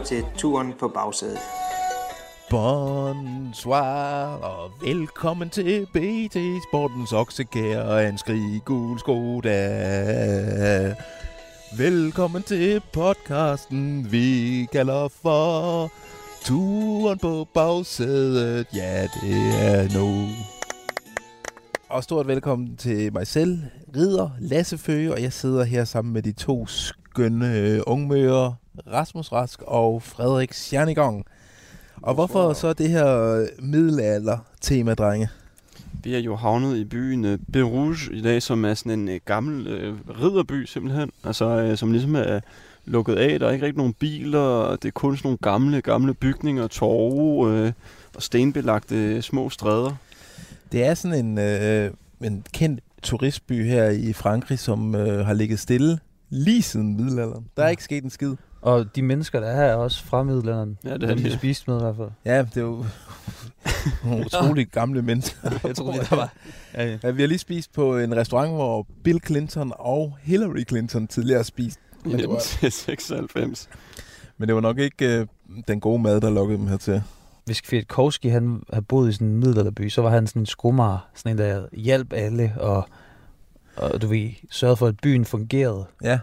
lytter til Turen på bagsædet. Bonsoir og velkommen til BT Sportens oksekær og en skrig gul Skoda. Velkommen til podcasten, vi kalder for Turen på bagsædet. Ja, det er nu. Og stort velkommen til mig selv, Ridder Lasse Føge, og jeg sidder her sammen med de to skønne øh, ungmøger, Rasmus Rask og Frederik Sjernigong. Og hvorfor så det her middelalder-tema, drenge? Vi er jo havnet i byen uh, Berouge i dag, som er sådan en uh, gammel uh, ridderby simpelthen. Altså, uh, som ligesom er lukket af. Der er ikke rigtig nogen biler, det er kun sådan nogle gamle, gamle bygninger, torve uh, og stenbelagte små stræder. Det er sådan en, øh, en kendt turistby her i Frankrig, som øh, har ligget stille lige siden middelalderen. Der er ikke sket en skid. Og de mennesker, der er her, er også fra middelalderen. Ja, det dem, er vi det. spiste med i hvert fald. Ja, det er jo nogle utroligt gamle mennesker. Jeg troede, der var... Ja, ja. Ja, vi har lige spist på en restaurant, hvor Bill Clinton og Hillary Clinton tidligere har spist. I Men det var, 1996. men det var nok ikke øh, den gode mad, der lukkede dem hertil. Hvis Kwiatkowski han havde boet i sådan en middelalderby, så var han sådan en skomager. Sådan en, der hjalp alle og, og du ved, sørgede for, at byen fungerede. Ja,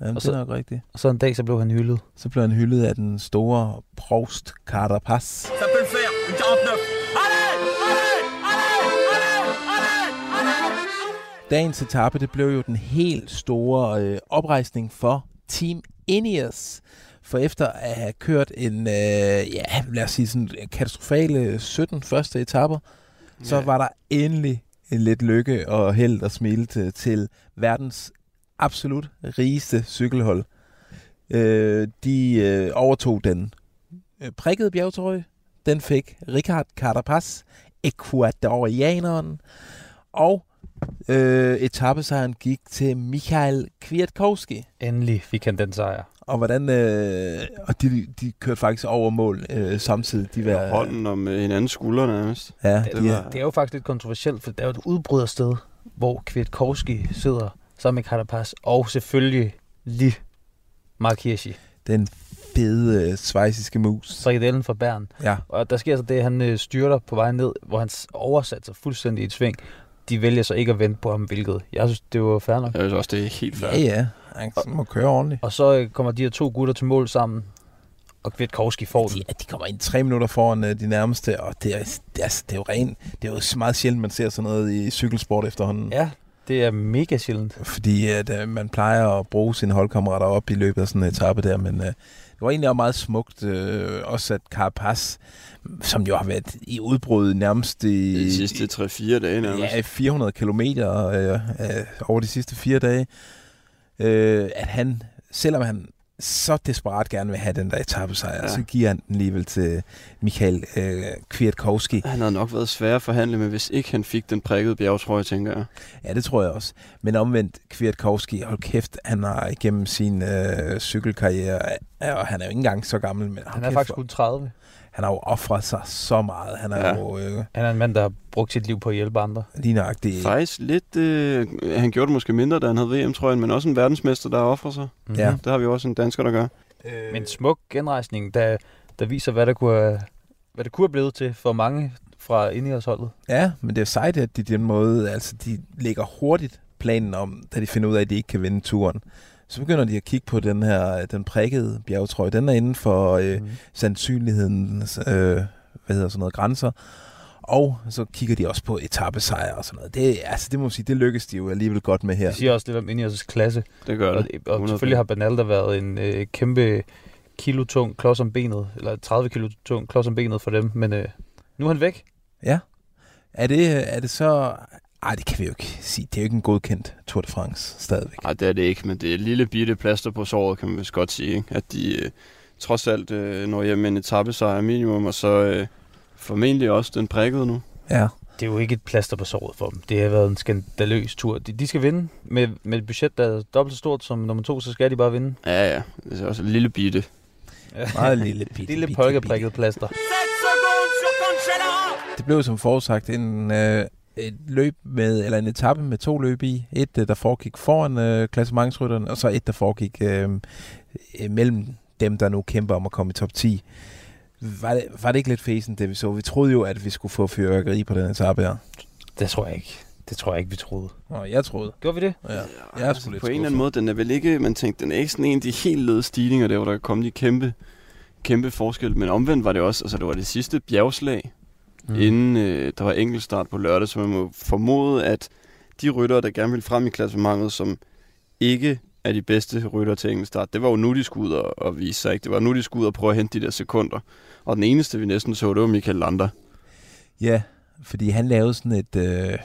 Jamen, Og det så- er nok rigtigt. Og så en dag, så blev han hyldet. Så blev han hyldet af den store provst Carter Pass. Ça peut le faire, une 49. Allez, allez, allez, allez, allez, allez. Dagens etape, det blev jo den helt store øh, oprejsning for Team Ineos. For efter at have kørt en, øh, ja, lad os sige sådan katastrofale 17 første etapper, så Ja. var der endelig en lidt lykke og held og smil til, til verdens absolut rigeste cykelhold. Øh, de øh, overtog den øh, prikkede bjergtrøje. Den fik Richard Carapaz, ekvadorianeren. Og øh, etappesejren gik til Michael Kwiatkowski. Endelig fik han den sejr. Og hvordan øh, og de, de kørte faktisk over mål øh, samtidig. De var, Hånden om øh, hinandens skuldre nærmest. Ja, Det, de, det, er, det er jo faktisk lidt kontroversielt, for det er jo et udbrydersted, hvor Kwiatkowski sidder sammen med Carapaz, og selvfølgelig lige Mark Hirschi, den fede øh, svejsiske mus. frikadellen fra Bern. Ja, Og der sker så det, at han øh, styrter på vej ned, hvor han oversatte sig fuldstændig i et sving. De vælger så ikke at vente på ham, hvilket jeg synes, det var fair nok. Jeg synes også, det er helt fair. ja, ja. Han må køre ordentligt. Og så øh, kommer de her to gutter til mål sammen, og Kwiatkowski får den. De, de kommer ind tre minutter foran øh, de nærmeste, og det er, det, er, det er jo rent. Det er jo meget sjældent, man ser sådan noget i cykelsport efterhånden. Ja, det er mega sjældent. Fordi at, øh, man plejer at bruge sine holdkammerater op i løbet af sådan en etape der, men øh, det var egentlig også meget smukt, øh, også at Carapaz, som jo har været i udbrud nærmest i, De sidste 3-4 dage nærmest. ja, 400 kilometer øh, øh, over de sidste fire dage, øh, at han, selvom han så desperat gerne vil have den der etappesejr, ja. Ja. så giver han den alligevel til Michael øh, Kwiatkowski. Han havde nok været svær at forhandle med, hvis ikke han fik den prikkede bjergtrøje, tænker jeg. Ja, det tror jeg også. Men omvendt, Kwiatkowski, hold kæft, han har igennem sin øh, cykelkarriere, ja, og han er jo ikke engang så gammel, men Han er kæft, faktisk kun 30. han har jo offret sig så meget. Han er Ja. jo øh, Han er en mand, der har brugt sit liv på at hjælpe andre. lige nøjagtig. Faktisk lidt... Øh, han gjorde det måske mindre, da han havde VM-trøjen, men også en verdensmester, der offrer sig. Mm-hmm. Ja. Det har vi også en dansker, der gør. Øh, Men en smuk genrejsning, der, der viser, hvad der kunne have, hvad det kunne have blevet til for mange fra Ineos-holdet. Ja, men det er sejt, at de den måde, altså de lægger hurtigt planen om, da de finder ud af, at de ikke kan vinde turen. Så begynder de at kigge på den her, den prikkede bjergtrøje. Den er inden for øh, Mm. sandsynlighedens, øh, hvad hedder sådan noget, grænser. Og så kigger de også på etappesejre og sådan noget. Det, altså, det må man sige, det lykkes de jo alligevel godt med her. Det siger også lidt om Ineos' klasse. Det gør Og, det. og 100%. selvfølgelig har Bernal der været en øh, kæmpe kilotung klods om benet, eller 30 kilo tung klods om benet for dem, men øh, nu er han væk. Ja. Er det, er det så Ej, det kan vi jo ikke sige. Det er jo ikke en godkendt Tour de France stadigvæk. Nej, det er det ikke, men det er et lille bitte plaster på såret, kan man vist godt sige. Ikke? At de øh, trods alt øh, når hjem med en etappesejr minimum, og så øh, formentlig også den prikkede nu. Ja. Det er jo ikke et plaster på såret for dem. Det har været en skandaløs tur. De, de skal vinde med, med et budget, der er dobbelt så stort som nummer to, så skal de bare vinde. Ja, ja. Det er også et lille bitte. Meget lille bitte, Lille bitte, polkaprikket plaster. Det blev som forudsagt en, øh, et løb med, eller en etape med to løb i. Et, øh, der foregik foran øh, klassementsrytterne, og så et, der foregik øh, øh, mellem dem, der nu kæmper om at komme i top 10. Var det, var det ikke lidt fesen, det vi så? Vi troede jo, at vi skulle få fyrværkeri på den etape her. Det tror jeg ikke. Det tror jeg ikke, vi troede. Nå, jeg troede. Gjorde vi det? Ja. Jeg er altså, på en eller anden måde, den er vel ikke, man tænkte, den er ikke sådan en af de helt lede stigninger, der hvor der komme de kæmpe, kæmpe forskel. Men omvendt var det også, altså det var det sidste bjergslag, mm. inden øh, der var enkeltstart på lørdag, så man må formode, at de ryttere, der gerne vil frem i klassementet, som ikke er de bedste rytter til enkeltstart, det var jo nu, de skulle ud og, og vise sig. Ikke? Det var nu, de skulle ud og prøve at hente de der sekunder. Og den eneste, vi næsten så, det var Michael Lander. Ja, fordi han lavede sådan et... Øh,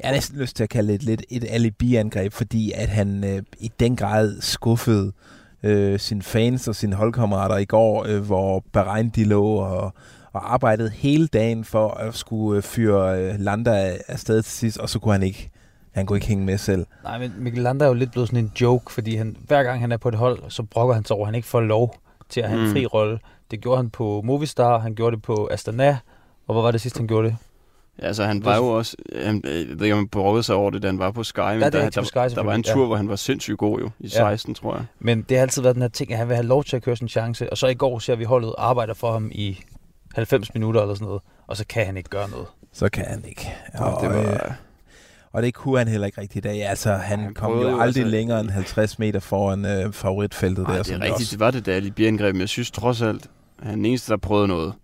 jeg har næsten lyst til at kalde det et, lidt et alibi-angreb, fordi at han øh, i den grad skuffede øh, sine fans og sine holdkammerater i går, øh, hvor Bahrain de lå og, og arbejdede hele dagen for at skulle øh, fyre øh, Landa af- afsted til sidst, og så kunne han ikke, han kunne ikke hænge med selv. Nej, men Mikkel Lander er jo lidt blevet sådan en joke, fordi han, hver gang han er på et hold, så brokker han sig over, at han ikke får lov til at have en Mm. fri rolle. Det gjorde han på Movistar, han gjorde det på Astana, og hvor var det sidst, han gjorde det? Ja, altså han var jo også, han, jeg ved ikke om han brokkede sig over det, da han var på Sky, men det er der, der, på Sky der, var en tur, ja. hvor han var sindssygt god jo, i Ja. 16, tror jeg. Men det har altid været den her ting, at han vil have lov til at køre sin chance, og så i går ser vi holdet arbejder for ham i 90 minutter eller sådan noget, og så kan han ikke gøre noget. Så kan han ikke. Og, det var, øh, og det kunne han heller ikke rigtig i dag. Altså, han, han kom jo aldrig altså- længere end 50 meter foran øh, favoritfeltet Ej, der. det er rigtigt, også- det var det der alibi-angreb, men jeg synes trods alt, han er den eneste, der prøvede noget.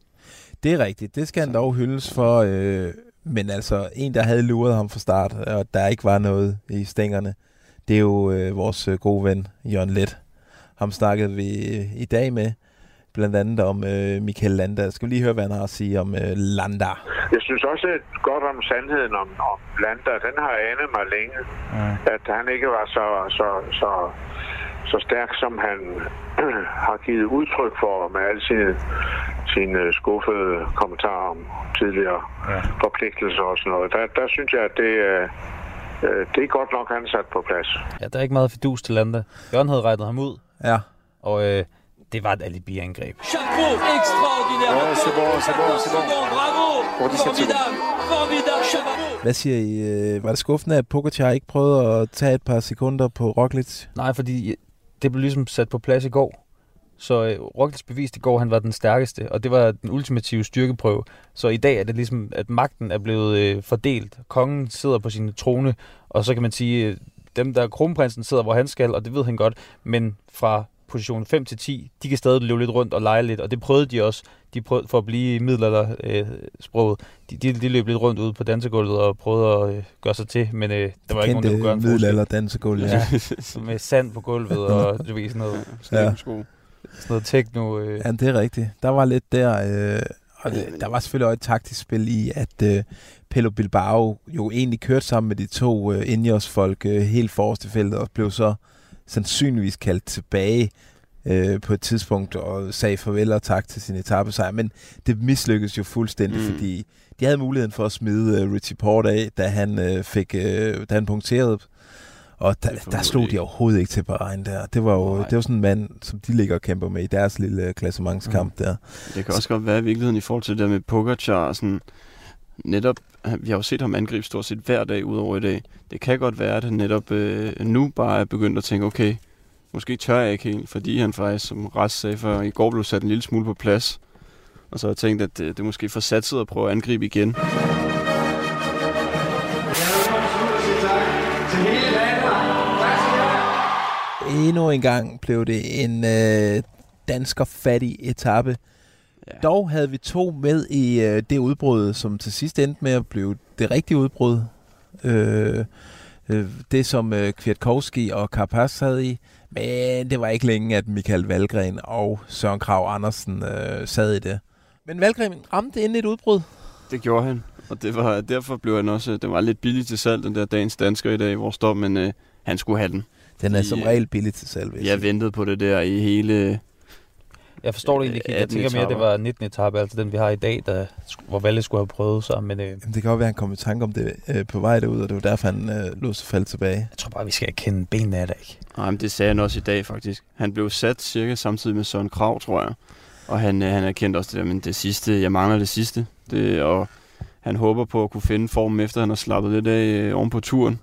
Det er rigtigt. Det skal han dog hyldes for. Øh, men altså, en, der havde luret ham fra start, og der ikke var noget i stængerne, det er jo øh, vores øh, gode ven, Jørgen Let. Ham snakkede vi øh, i dag med, blandt andet om øh, Michael Landa. Skal vi lige høre, hvad han har at sige om øh, Landa? Jeg synes også at godt om sandheden om, om Landa. Den har anet mig længe. At han ikke var så, så, så, så stærk, som han har givet udtryk for med alle sine, sine skuffede kommentarer om tidligere ja. forpligtelser og sådan noget. Der, der synes jeg, at det, øh, øh, det er godt nok ansat på plads. Ja, der er ikke meget fidus til Landa. Jørgen havde rettet ham ud, Ja, og øh, det var et alibi-angreb. Chapeau, extraordinaire. Ouais, c'est bon, c'est bon, c'est bon. Bravo, Pour 17 formidable, formidable, chapeau. hvad siger I? Øh, var det skuffende, at Pogacar ikke prøvede at tage et par sekunder på Roglic? Nej, fordi det blev ligesom sat på plads i går. Så øh, Roglic beviste i går, at han var den stærkeste, og det var den ultimative styrkeprøve. Så i dag er det ligesom, at magten er blevet øh, fordelt. Kongen sidder på sin trone, og så kan man sige, øh, dem der kronprinsen sidder, hvor han skal, og det ved han godt, men fra position 5 til 10, de kan stadig løbe lidt rundt og lege lidt, og det prøvede de også. De prøvede for at blive i middelalder øh, sproget. De, de, de løb lidt rundt ude på dansegulvet og prøvede at øh, gøre sig til, men øh, der var ikke nogen, der kunne gøre en forskel. middelalder dansegulv, ja. Ja, med sand på gulvet og du ved, sådan noget, Ja. sådan noget techno. Øh. Ja, det er rigtigt. Der var lidt der, øh, og det, der var selvfølgelig også et taktisk spil i, at øh, Pello Bilbao jo egentlig kørte sammen med de to øh, Ineos-folk øh, helt forrest i feltet, og blev så sandsynligvis kaldt tilbage øh, på et tidspunkt og sagde farvel og tak til sin etappesejr. Men det mislykkedes jo fuldstændig, mm. Mm. fordi de havde muligheden for at smide øh, Richie Port af, da han, øh, fik, øh, da han punkterede. Og der, Det der slog de overhovedet ikke til Bahrain der. Det var jo Nej. det var sådan en mand, som de ligger og kæmper med i deres lille øh, klassementskamp der. Det kan også godt være i virkeligheden i forhold til det der med Pogacar, sådan, netop, vi har jo set ham angribe stort set hver dag udover i dag. Det kan godt være, at han netop øh, nu bare er begyndt at tænke, okay, måske tør jeg ikke helt, fordi han faktisk, som Ras sagde før, i går blev sat en lille smule på plads. Og så har jeg tænkt, at det, det er måske for satset at prøve at angribe igen. Endnu en gang blev det en øh, dansker fattig etape. Ja. Dog havde vi to med i øh, det udbrud, som til sidst endte med at blive det rigtige udbrud. Øh, øh, det, som øh, Kwiatkowski og Carapaz havde i. Men det var ikke længe, at Michael Valgren og Søren Krav Andersen øh, sad i det. Men Valgren ramte inden et udbrud. Det gjorde han. Og det var, derfor blev han også... Det var lidt billigt til salg, den der dagens dansker i dag, hvor står, men øh, han skulle have den. Den er De, som øh, regel billig til salg, jeg Jeg ventede på det der i hele... Jeg forstår det egentlig ikke. Jeg 18 tænker mere, at det var 19. etape, altså den vi har i dag, der, hvor Valle skulle have prøvet sig. Men øh, Jamen, det kan godt være, at han kom i tanke om det øh, på vej derud, og det var derfor, han øh, lå sig falde tilbage. jeg tror bare, vi skal erkende benene af det ikke. Nej, men det sagde han også i dag, faktisk. Han blev sat cirka samtidig med Søren Krav, tror jeg. Og han, øh, han erkendte også det der, men det sidste, jeg mangler det sidste. Det, og han håber på at kunne finde formen, efter han har slappet lidt af øh, oven på turen.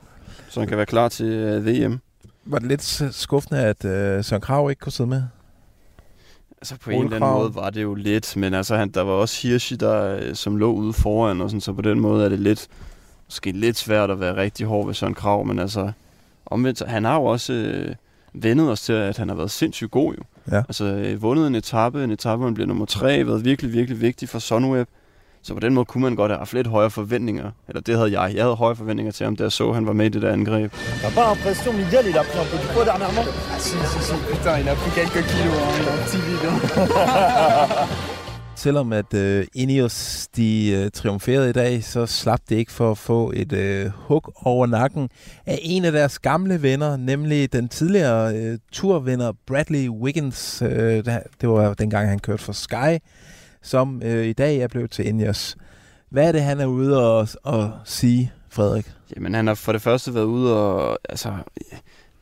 Så han kan være klar til øh, VM. Var det lidt skuffende, at øh, Søren Krav ikke kunne sidde med? Altså på en eller anden måde var det jo lidt, men altså han, der var også Hirschi, der, øh, som lå ude foran, og sådan, så på den måde er det lidt, måske lidt svært at være rigtig hård ved Søren Krav, men altså omvendt, han har jo også øh, vendet os til, at han har været sindssygt god jo. Ja. Altså øh, vundet en etape, en etape, hvor han blev nummer tre, været virkelig, virkelig vigtig for Sunweb. Så på den måde kunne man godt have haft lidt højere forventninger. Eller det havde jeg. Jeg havde høje forventninger til ham, da jeg så, at han var med i det der angreb. T'as pas l'impression, Miguel, il a pris un peu du poids dernièrement Si, si, si, putain, il a pris quelques kilos, hein, il est un petit vide. hein. Selvom at øh, Ineos de øh, triumferede i dag, så slap det ikke for at få et øh, hug over nakken af en af deres gamle venner, nemlig den tidligere øh, turvinder Bradley Wiggins. Øh, der- det var dengang, han kørte for Sky, som øh, i dag er blevet til Ineos. Hvad er det, han er ude og, og sige, Frederik? Jamen, han har for det første været ude og, altså,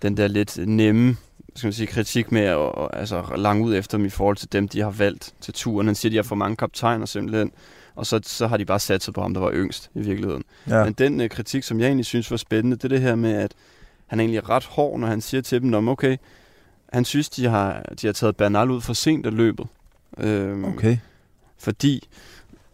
den der lidt nemme, skal man sige, kritik med at og, altså, lange ud efter dem i forhold til dem, de har valgt til turen. Han siger, at de har for mange kaptajner simpelthen, og så, så har de bare sat sig på ham, der var yngst i virkeligheden. Ja. Men den uh, kritik, som jeg egentlig synes var spændende, det er det her med, at han er egentlig ret hård, når han siger til dem, om okay, han synes, de har, de har taget Bernal ud for sent af løbet. Øhm, Okay. Fordi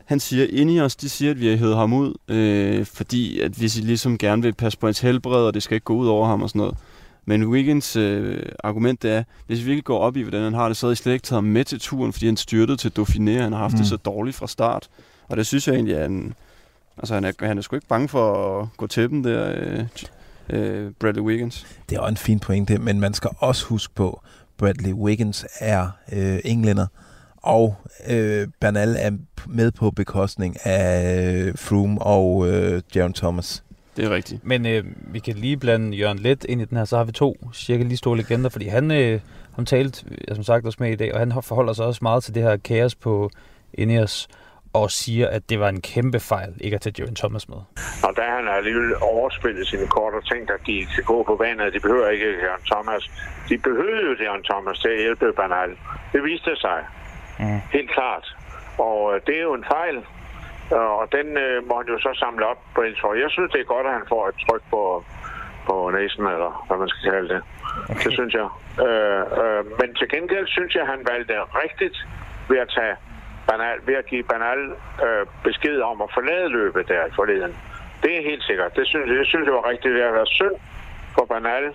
han siger, inde i os, de siger, at vi har hævet ham ud, øh, fordi at hvis I ligesom gerne vil passe på hans helbred, og det skal ikke gå ud over ham og sådan noget. Men Wiggins øh, argument det er, hvis vi virkelig går op i, hvordan han har det, så havde I slet ikke taget ham med til turen, fordi han styrtede til Dauphiné, han har haft mm. Det så dårligt fra start. Og det synes jeg egentlig er en... Altså, han er, han er sgu ikke bange for at gå til dem der, øh, øh, Bradley Wiggins. Det er også en fin pointe, men man skal også huske på, Bradley Wiggins er øh, englænder, og øh, Bernal er med på bekostning af øh, Froome og øh, Jaron Thomas. Det er rigtigt. Men øh, vi kan lige blande Jørgen Let ind i den her, så har vi to cirka lige store legender, fordi han, øh, han talte, øh, som sagt, også med i dag, og han har- forholder sig også meget til det her kaos på Ineos, og siger, at det var en kæmpe fejl ikke at tage Jaron Thomas med. Og da han alligevel overspillet sine kort og tænkt, at de skal gå på vandet, de behøver ikke Jørgen Thomas. De behøvede jo Jørgen Thomas til at hjælpe Bernal. Det viste sig. Mm. Helt klart. Og øh, det er jo en fejl. Øh, Og den øh, må han jo så samle op på Elsborg. Jeg synes, det er godt, at han får et tryk på, på næsen, eller hvad man skal kalde det. Okay. Det synes jeg. Øh, øh, men til gengæld synes jeg, at han valgte rigtigt ved at tage Bernal, ved at give Bernal øh, besked om at forlade løbet der forleden. Det er helt sikkert. Det synes, jeg- det synes jeg var rigtigt. Det har været synd for Bernal.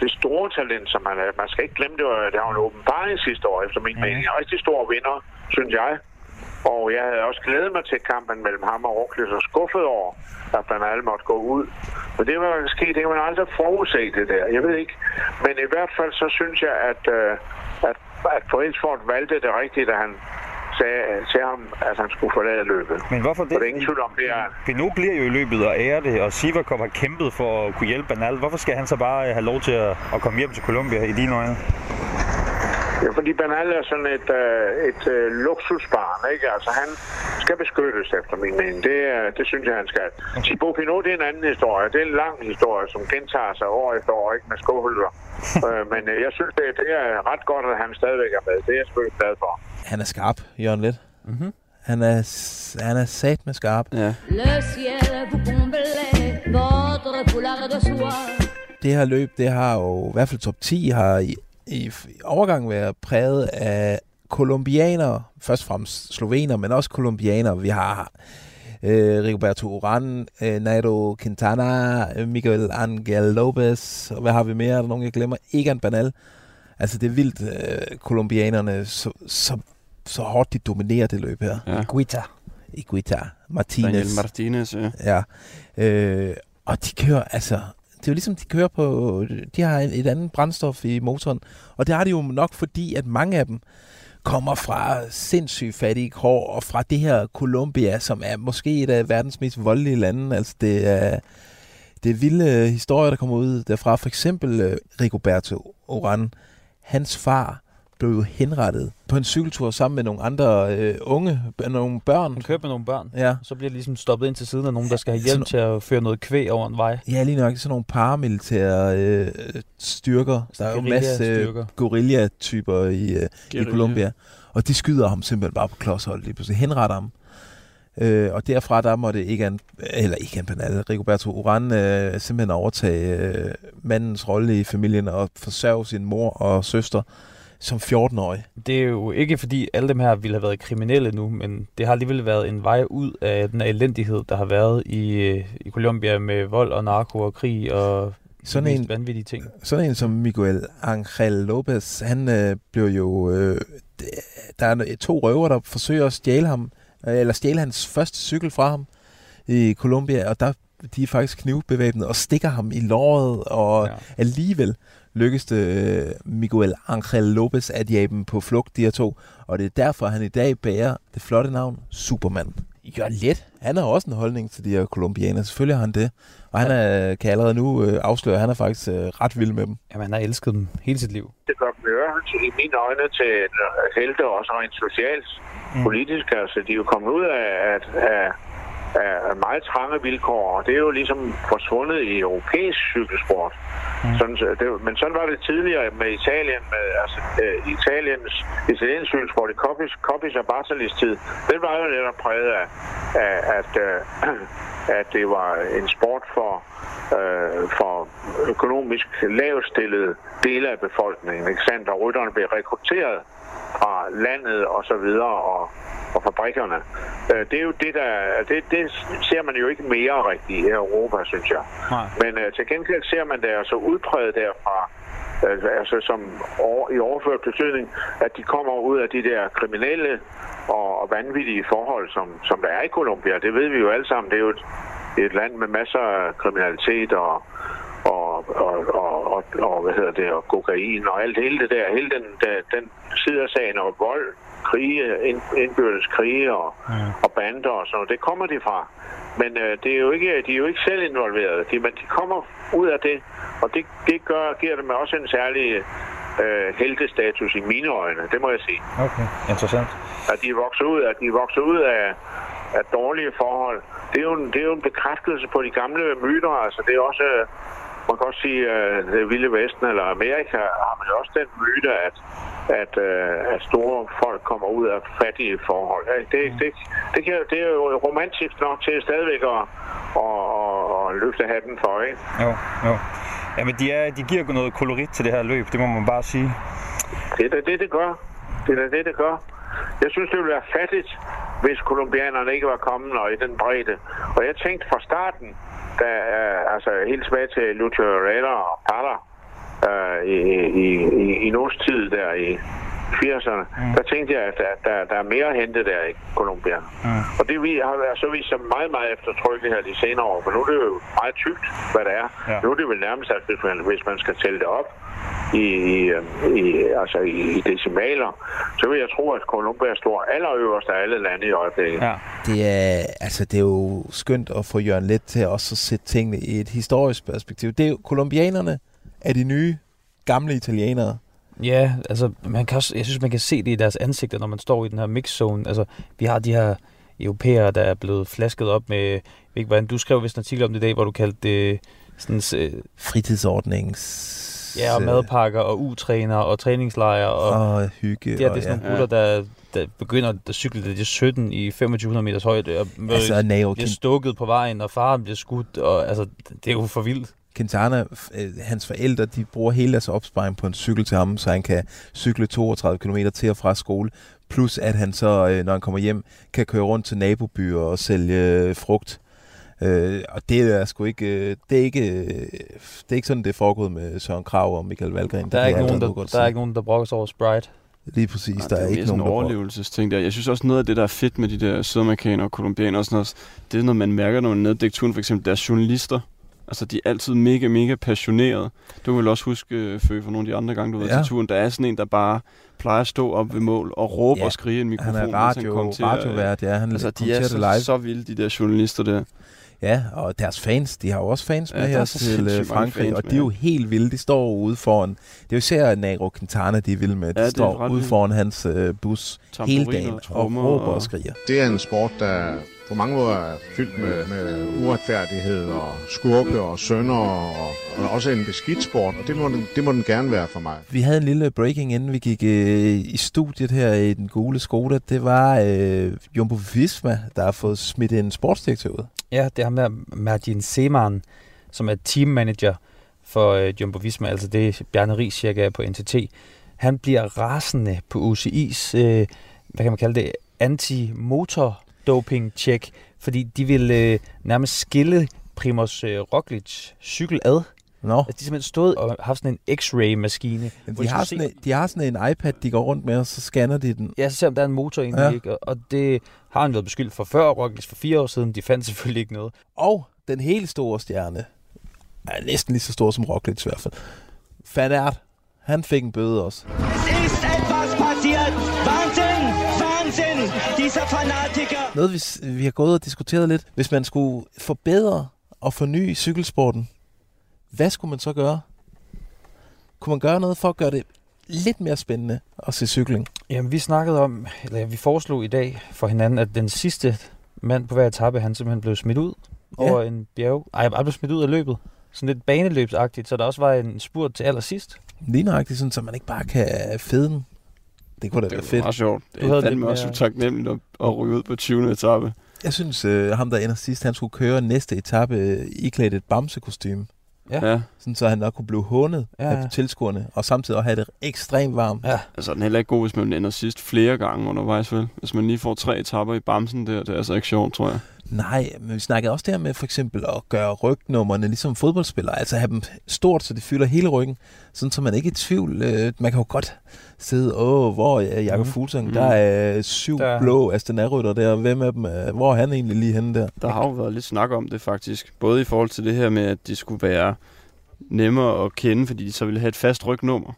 Det store talent, som han er. Man skal ikke glemme, det var, det var en åbenbaring sidste år, efter min mening. En rigtig stor vinder, synes jeg. Og jeg havde også glædet mig til kampen mellem ham og Roglic og skuffet over, at Bernal måtte gå ud. Men det var sket, det kan man aldrig forudse det der. Jeg ved ikke. Men i hvert fald så synes jeg, at, øh, at, at Poelsford valgte det rigtigt, da han sagde til ham, at han skulle forlade løbet. Men hvorfor For det er ingen tvivl om, det er... Pinot bliver jo i løbet og ærer det, og Sivakov har kæmpet for at kunne hjælpe Bernal. Hvorfor skal han så bare have lov til at, at komme hjem til Colombia i dine øjne? Ja, fordi Bernal er sådan et, øh, et øh, luksusbarn, ikke? Altså, han skal beskyttes, efter min mening. Det, er- det synes jeg, han skal. Thibaut Pinot, det er en anden historie. Det er en lang historie, som gentager sig år efter år, ikke med skohuller. øh, men øh, jeg synes, det, det er ret godt, at han stadigvæk er med. Det er jeg selvfølgelig glad for. Han er skarp, Jørgen Let. Mm-hmm. Han er, han er sat med skarp. Ja. Det her løb, det har jo i hvert fald top 10 har i, i, overgang været præget af kolumbianere, først og fremmest slovener, men også kolumbianere. Vi har øh, Rigoberto Urán, øh, Nairo Quintana, øh, Miguel Angel Lopez, og hvad har vi mere? Er der nogen, jeg glemmer? Egan Bernal. Altså, det er vildt, øh, kolumbianerne, så, så, så hårdt de dominerer det løb her. Ja. Guita. Iguita, Martinez. Daniel Martinez, ja. Ja. Øh, og de kører, altså, det er jo ligesom, de kører på, de har et andet brændstof i motoren, og det har de jo nok fordi, at mange af dem kommer fra sindssygt fattige kår, og fra det her Colombia, som er måske et af verdens mest voldelige lande. Altså det er, det er vilde historier, der kommer ud derfra. For eksempel øh, Rigoberto Oran, hans far blev jo henrettet på en cykeltur sammen med nogle andre øh, unge, nogle børn. Han kører med nogle børn, Ja. så bliver de ligesom stoppet ind til siden af nogen, der skal have hjælp Sådan- til at føre noget kvæg over en vej. Ja, lige nok sådan nogle paramilitære øh, styrker. Der er jo en masse øh, guerilla-typer i, øh, i. Colombia. Og de skyder ham simpelthen bare på klodshold lige pludselig. Henretter ham. Øh, og derfra der måtte Egan, eller Egan Bernal, Rigoberto Uran øh, simpelthen overtage øh, mandens rolle i familien og forsørge sin mor og søster som 14-årig. Det er jo ikke fordi alle dem her ville have været kriminelle nu, men det har alligevel været en vej ud af den elendighed, der har været i, øh, i Colombia med vold og narko og krig og Sådan en- vanvittige ting. Sådan en som Miguel Angel Lopez, han øh, blev jo... Øh, der er to røver, der forsøger at stjæle ham, øh, eller stjæle hans første cykel fra ham i Colombia, og der de er faktisk knivbevæbnet og stikker ham i låret, og ja. alligevel lykkes det øh, Miguel Angel Lopez at jage dem på flugt, de her to. Og det er derfor, han i dag bærer det flotte navn Superman. Jørgen Let, han har også en holdning til de her kolumbianere. Selvfølgelig har han det. Og han er, kan allerede nu øh, afsløre, at han er faktisk øh, ret vild med dem. Jamen, han har elsket dem hele sit liv. Det gør dem til- i mine øjne til en øh, helte, også rent socialt, mm. politisk. Altså, de er jo kommet ud af, af, af, af meget trange vilkår, og det er jo ligesom forsvundet i europæisk cykelsport. Mm. Sådan, så det, men sådan var det tidligere med Italien, med altså, øh, Italiens, italiensk cykelsport i Coppis, Coppis og Bartolis tid. Den var jo netop præget af, af at, øh, at det var en sport for, øh, for økonomisk lavstillede dele af befolkningen. Ikke sandt? Og rytterne blev rekrutteret fra landet og så videre og, og fabrikkerne. Øh, det er jo det, der... Det, det ser man jo ikke mere rigtigt i Europa, synes jeg. Nej. Men øh, til gengæld ser man det altså udpræget derfra, øh, altså som over, i overført betydning, at de kommer ud af de der kriminelle og, og vanvittige forhold, som, som der er i Colombia. Det ved vi jo alle sammen. Det er jo et, et land med masser af kriminalitet og, og, og, og, og, og hvad hedder det, og kokain og alt hele det der, hele den, den, den side af sagen og vold, krige, ind, indbyrdes krige og, og bander og sådan noget, det kommer de fra. Men øh, det er jo ikke, de er jo ikke selv involveret, de, men de kommer ud af det, og det, det gør, giver dem også en særlig øh, heltestatus i mine øjne, det må jeg sige. Okay, interessant. At de er vokset ud, at de er vokset ud af, af dårlige forhold. Det er, jo en, det er jo en bekræftelse på de gamle myter. Altså, det er også, man kan også sige, at det vilde vesten eller Amerika har man jo også den myte, at, at, øh, at store folk kommer ud af fattige forhold. Det, det, det, kan, det er jo romantisk nok til stadigvæk at, at, at, at løfte hatten for, ikke? Jo, jo. Jamen, de, er, de giver noget kolorit til det her løb, det må man bare sige. Det er da det, det gør. Det er det, det gør. Jeg synes, det ville være fattigt, hvis kolumbianerne ikke var kommet og i den bredde. Og jeg tænkte fra starten, da, øh, altså helt tilbage til Lucio Herrera og Parra øh, i, i, i, i i tid der i 80'erne, mm. der tænkte jeg, at der, der, der er mere at hente der i Colombia. Mm. Og det vi har været så vist sig meget, meget eftertrykkeligt her de senere år, for nu er det jo meget tykt, hvad det er. Ja. Nu er det vel nærmest, at hvis man, hvis man skal tælle det op, i, i, i, altså i, i decimaler, så vil jeg tro, at Colombia står allerøverst af alle lande i øjeblikket. Ja. Det er, altså, det er jo skønt at få Jørgen Let til også at sætte tingene i et historisk perspektiv. Det er jo, kolumbianerne er de nye, gamle italienere. Ja, altså, man kan også, jeg synes, man kan se det i deres ansigter, når man står i den her mixzone. Altså, vi har de her europæere, der er blevet flasket op med, jeg ved ikke, hvordan du skrev vist en artikel om det i dag, hvor du kaldte det sådan, øh, Fritidsordnings... ja, og madpakker og utræner og træningslejre. Og, og hygge. og, det er sådan ja. nogle gutter, der, der begynder at cykle det er 17 i 2500 meters højde, og Altså, Nao bliver stukket på vejen, og faren bliver skudt, og altså, det er jo for vildt. Quintana, øh, hans forældre, de bruger hele deres opsparing på en cykel til ham, så han kan cykle 32 km til og fra skole. Plus at han så, øh, når han kommer hjem, kan køre rundt til nabobyer og sælge øh, frugt. Øh, og det er sgu ikke, det er ikke, det er ikke sådan, det er foregået med Søren Krav og Michael Valgren. Der er, ikke nogen, der, der er ikke nogen, der brokker sig over Sprite. Lige præcis, Nej, der det er er ikke nogen, en der overlevelsesting der. Jeg synes også noget af det, der er fedt med de der sydamerikanere og kolumbianere og sådan noget, det er noget, man mærker, når man er nede i turen, for eksempel deres journalister. Altså, de er altid mega, mega passionerede. Du vil også huske, øh, Fø, for nogle af de andre gange, du har været Ja. til turen, der er sådan en, der bare plejer at stå op ved mål og råbe Ja, og skrige i en mikrofon. han er radio- kommenterer, øh, radiovært, ja, han altså, de er det så, live. så vilde, de der journalister der. Ja, og deres fans, de har jo også fans Ja, med der er her til øh, Frankrig, og de er jo ja. helt vilde. De står ude foran, det er jo især Nagro Quintana, de er vilde med. De Ja, ja, står ude vildt. foran hans øh, bus hele dagen og og råber og- og skriger. Det er en sport, der på mange måder er fyldt med, med uretfærdighed og skurke og sønder og, og også en beskidt sport, og det må, den, det må den gerne være for mig. Vi havde en lille breaking, inden vi gik øh, i studiet her i den gule Skoda. Det var øh, Jumbo Visma, der har fået smidt en sportsdirektør ud. Ja, det er ham der, Martin Seemann, som er teammanager for øh, Jumbo Visma, altså det er Bjarne Ries cirka på NTT. Han bliver rasende på UCI's, øh, hvad kan man kalde det, anti-motor-doping-check, fordi de vil øh, nærmest skille Primoz øh, Roglic cykel ad. Nå. Altså, de har simpelthen stået og haft sådan en x-ray-maskine. hvor De har, sådan en, de har sådan en iPad, de går rundt med, og så scanner de den. Ja, så ser om der er en motor inde Ja. ja. ikke? Og, og det har han været beskyldt for før, Roglic for fire år siden. De fandt selvfølgelig ikke noget. Og den helt store stjerne, er næsten lige så stor som Roglic i hvert fald. Van Aert, han fik en bøde også. Dieser Fanatiker! Noget, vi, vi har gået og diskuteret lidt. Hvis man skulle forbedre og forny cykelsporten, hvad skulle man så gøre? Kunne man gøre noget for at gøre det lidt mere spændende at se cykling? Jamen, vi snakkede om, eller vi foreslog i dag for hinanden, at den sidste mand på hver etape, han simpelthen blev smidt ud ja. over en bjerg. Ej, han blev smidt ud af løbet. Sådan lidt baneløbsagtigt, så der også var en spurt til allersidst. Lige nøjagtigt, sådan, så man ikke bare kan fede den. Det kunne da Det være var fedt. meget sjovt. Du Det havde er fandme også utaknemmeligt at, at ryge ud på 20. etape. Jeg synes, øh, ham der ender sidst, han skulle køre næste etape øh, iklædt et bamsekostyme. Ja. Ja. Sådan, så han nok kunne blive hundet Ja, ja, ja. af tilskuerne, og samtidig også have det ekstremt varmt. Ja. Altså, den er heller ikke god, hvis man ender sidst flere gange undervejs, vel? Hvis man lige får tre etapper i bamsen der, det er altså ikke sjovt, tror jeg. Nej, men vi snakkede også der med for eksempel at gøre rygnummerne ligesom fodboldspillere. Altså have dem stort, så det fylder hele ryggen. Sådan, så man ikke er i tvivl. Øh, man kan jo godt sidde, åh, hvor er Jakob Mhm. Fuglsang? Mhm. Der er syv Der- blå Astana-rytter der. Hvem af dem hvor er han egentlig lige henne der? Der har jo været lidt snak om det faktisk. Både i forhold til det her med, at de skulle være nemmere at kende, fordi de så ville have et fast rygnummer.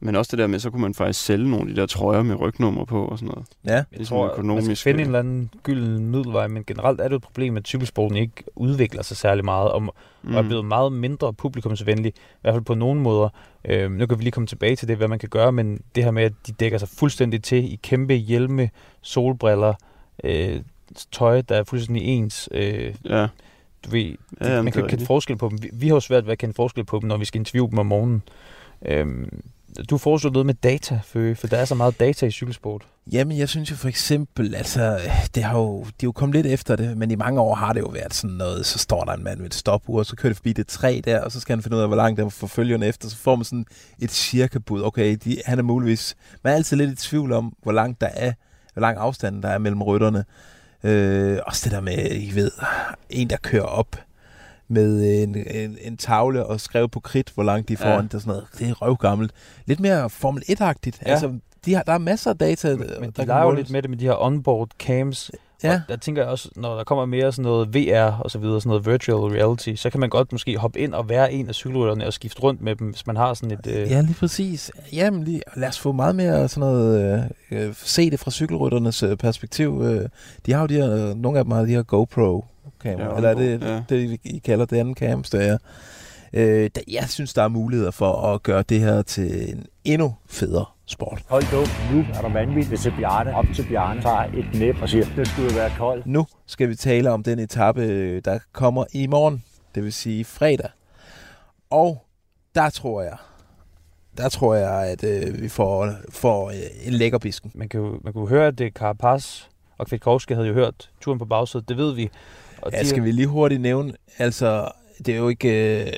Men også det der med, så kunne man faktisk sælge nogle af de der trøjer med rygnummer på og sådan noget. Ja, Jeg Ligesom tror, man økonomisk, skal finde øh. en eller anden gylden middelvej, men generelt er det et problem, at cykelsporten ikke udvikler sig særlig meget, og, mm. og er blevet meget mindre publikumsvenlig, i hvert fald på nogle måder. Øh, nu kan vi lige komme tilbage til det, hvad man kan gøre, men det her med, at de dækker sig fuldstændig til i kæmpe hjelme, solbriller, øh, tøj, der er fuldstændig ens. Øh, Ja. du ved, Ja, jamen, man det kan er kende forskel på dem. Vi, vi har jo svært ved at kende forskel på dem, når vi skal interviewe dem om morgenen. Øhm, du foreslår noget med data, for, for der er så meget data i cykelsport. Jamen, jeg synes jo for eksempel, altså, det har jo, de er jo kommet lidt efter det, men i mange år har det jo været sådan noget, så står der en mand med et stopur, og så kører det forbi det træ der, og så skal han finde ud af, hvor langt der er forfølgende efter, så får man sådan et cirkabud. Okay, de, han er muligvis, man er altid lidt i tvivl om, hvor langt der er, hvor lang afstanden der er mellem rytterne. Øh, også det der med, I ved, en der kører op med en, en, en tavle og skrev på kridt, hvor langt de får Ja. ja. det er sådan noget. Det er røvgammelt. Lidt mere Formel 1-agtigt. Ja. Altså, de har, der er masser af data, Men der de leger jo lidt med det med de her onboard cams. Ja. Og der tænker jeg også, når der kommer mere sådan noget VR og så videre, sådan noget virtual reality, så kan man godt måske hoppe ind og være en af cykelrytterne og skifte rundt med dem, hvis man har sådan et... Øh, Ja, lige præcis. Jamen, lige, lad os få meget mere sådan noget, øh, øh, se det fra cykelrytternes øh, perspektiv. Øh, de har jo de her, øh, nogle af dem har de her GoPro kameraer, Ja, eller er det ja. det, I kalder det anden cams, der er. Øh, der, jeg synes, der er muligheder for at gøre det her til en endnu federe sport. Hold nu, nu er der vanvittigt hvis Bjarne. Op til Bjarne, tager et næb og siger, det skulle være koldt. Nu skal vi tale om den etape, øh, der kommer i morgen, det vil sige fredag. Og der tror jeg, der tror jeg, at øh, vi får, får øh, en lækker bisken. Man kan, jo, man kunne høre, at det er Carapaz og Kwiatkowski havde jo hørt turen på bagsædet, det ved vi. Og Ja, skal vi lige hurtigt nævne, altså, det er jo ikke... Øh,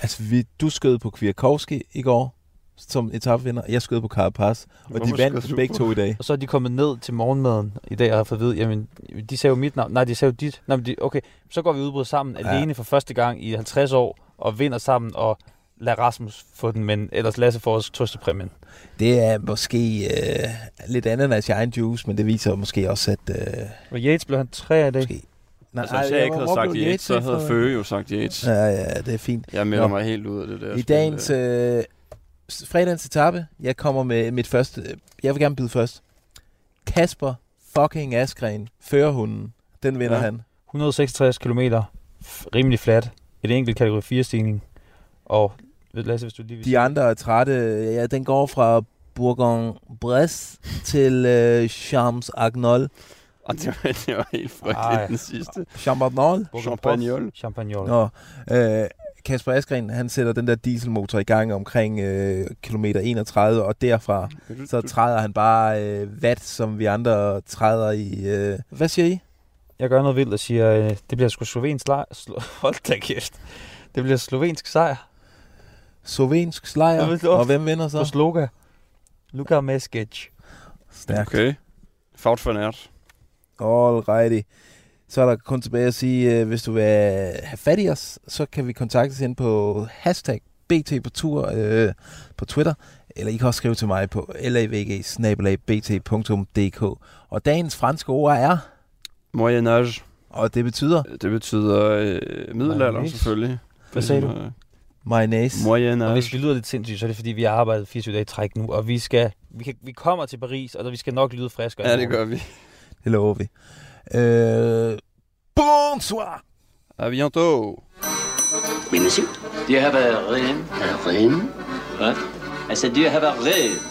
altså, vi, du skød på Kwiatkowski i går, som etapvinder. Jeg skød på Carapaz, og Hvorfor de vandt begge to i dag. Og så er de kommet ned til morgenmaden i dag og har fået at vide, jamen, de sagde jo mit navn. Nej, de sagde jo dit. Nej, men de, okay, så går vi udbrud sammen Ja. alene for første gang i 50 år og vinder sammen og lad Rasmus få den, men ellers Lasse får også trøstepræmien. Det er måske øh, lidt andet end egen juice, men det viser måske også, at... Øh, Og Yates blev han tre i dag. Måske. Nej, altså, hvis jeg ja, ikke havde sagt Yates, så havde Føge jo sagt Yates. Ja, ja, det er fint. Jeg melder Nå. mig helt ud af det der. I dagens øh, fredagens etape, jeg kommer med mit første... Jeg vil gerne byde først. Kasper fucking Askren, førerhunden. Den vinder Ja. han. 166 km, rimelig flat, et enkelt kategori 4 stigning. Og ved Lasse, hvis du lige vil De andre er trætte. Ja, den går fra Bourgogne-Bresse til øh, Champs Agnol. Og det var, det var helt frygteligt, Ej. den sidste. Champs Agnol? Champagnol. Champagnol. Nå, øh, Kasper Askren, han sætter den der dieselmotor i gang omkring øh, kilometer 31, og derfra så træder han bare øh, watt, som vi andre træder i. Øh. Hvad siger I? Jeg gør noget vildt og siger, øh, det bliver sgu slovensk lejr. Slo- Hold da kæft. Det bliver slovensk sejr. Slovensk sejr. Og hvem vinder så? På Sloga. Luka Meskic. Stærkt. Okay. Faut for nært. Alrighty. Så er der kun tilbage at sige, øh, hvis du vil have fat i os, så kan vi kontakte os ind på hashtag BT på tur øh, på Twitter, eller I kan også skrive til mig på lavg.bt.dk. Og dagens franske ord er... Moyen Age. Og det betyder? Det betyder øh, middelalder, Mayonnaise. selvfølgelig. Hvad sagde du? Ligesom, øh, Mayonnaise. Moyen Og hvis vi lyder lidt sindssygt, så er det fordi, vi har arbejdet 24 dage i træk nu, og vi skal, vi, kan, vi kommer til Paris, og vi skal nok lyde friskere. Ja, det gør vi. Lover vi. Øh, bonsoir! À bientôt. Oui, monsieur. Do you have a room? A room? What? I said, do you have a room?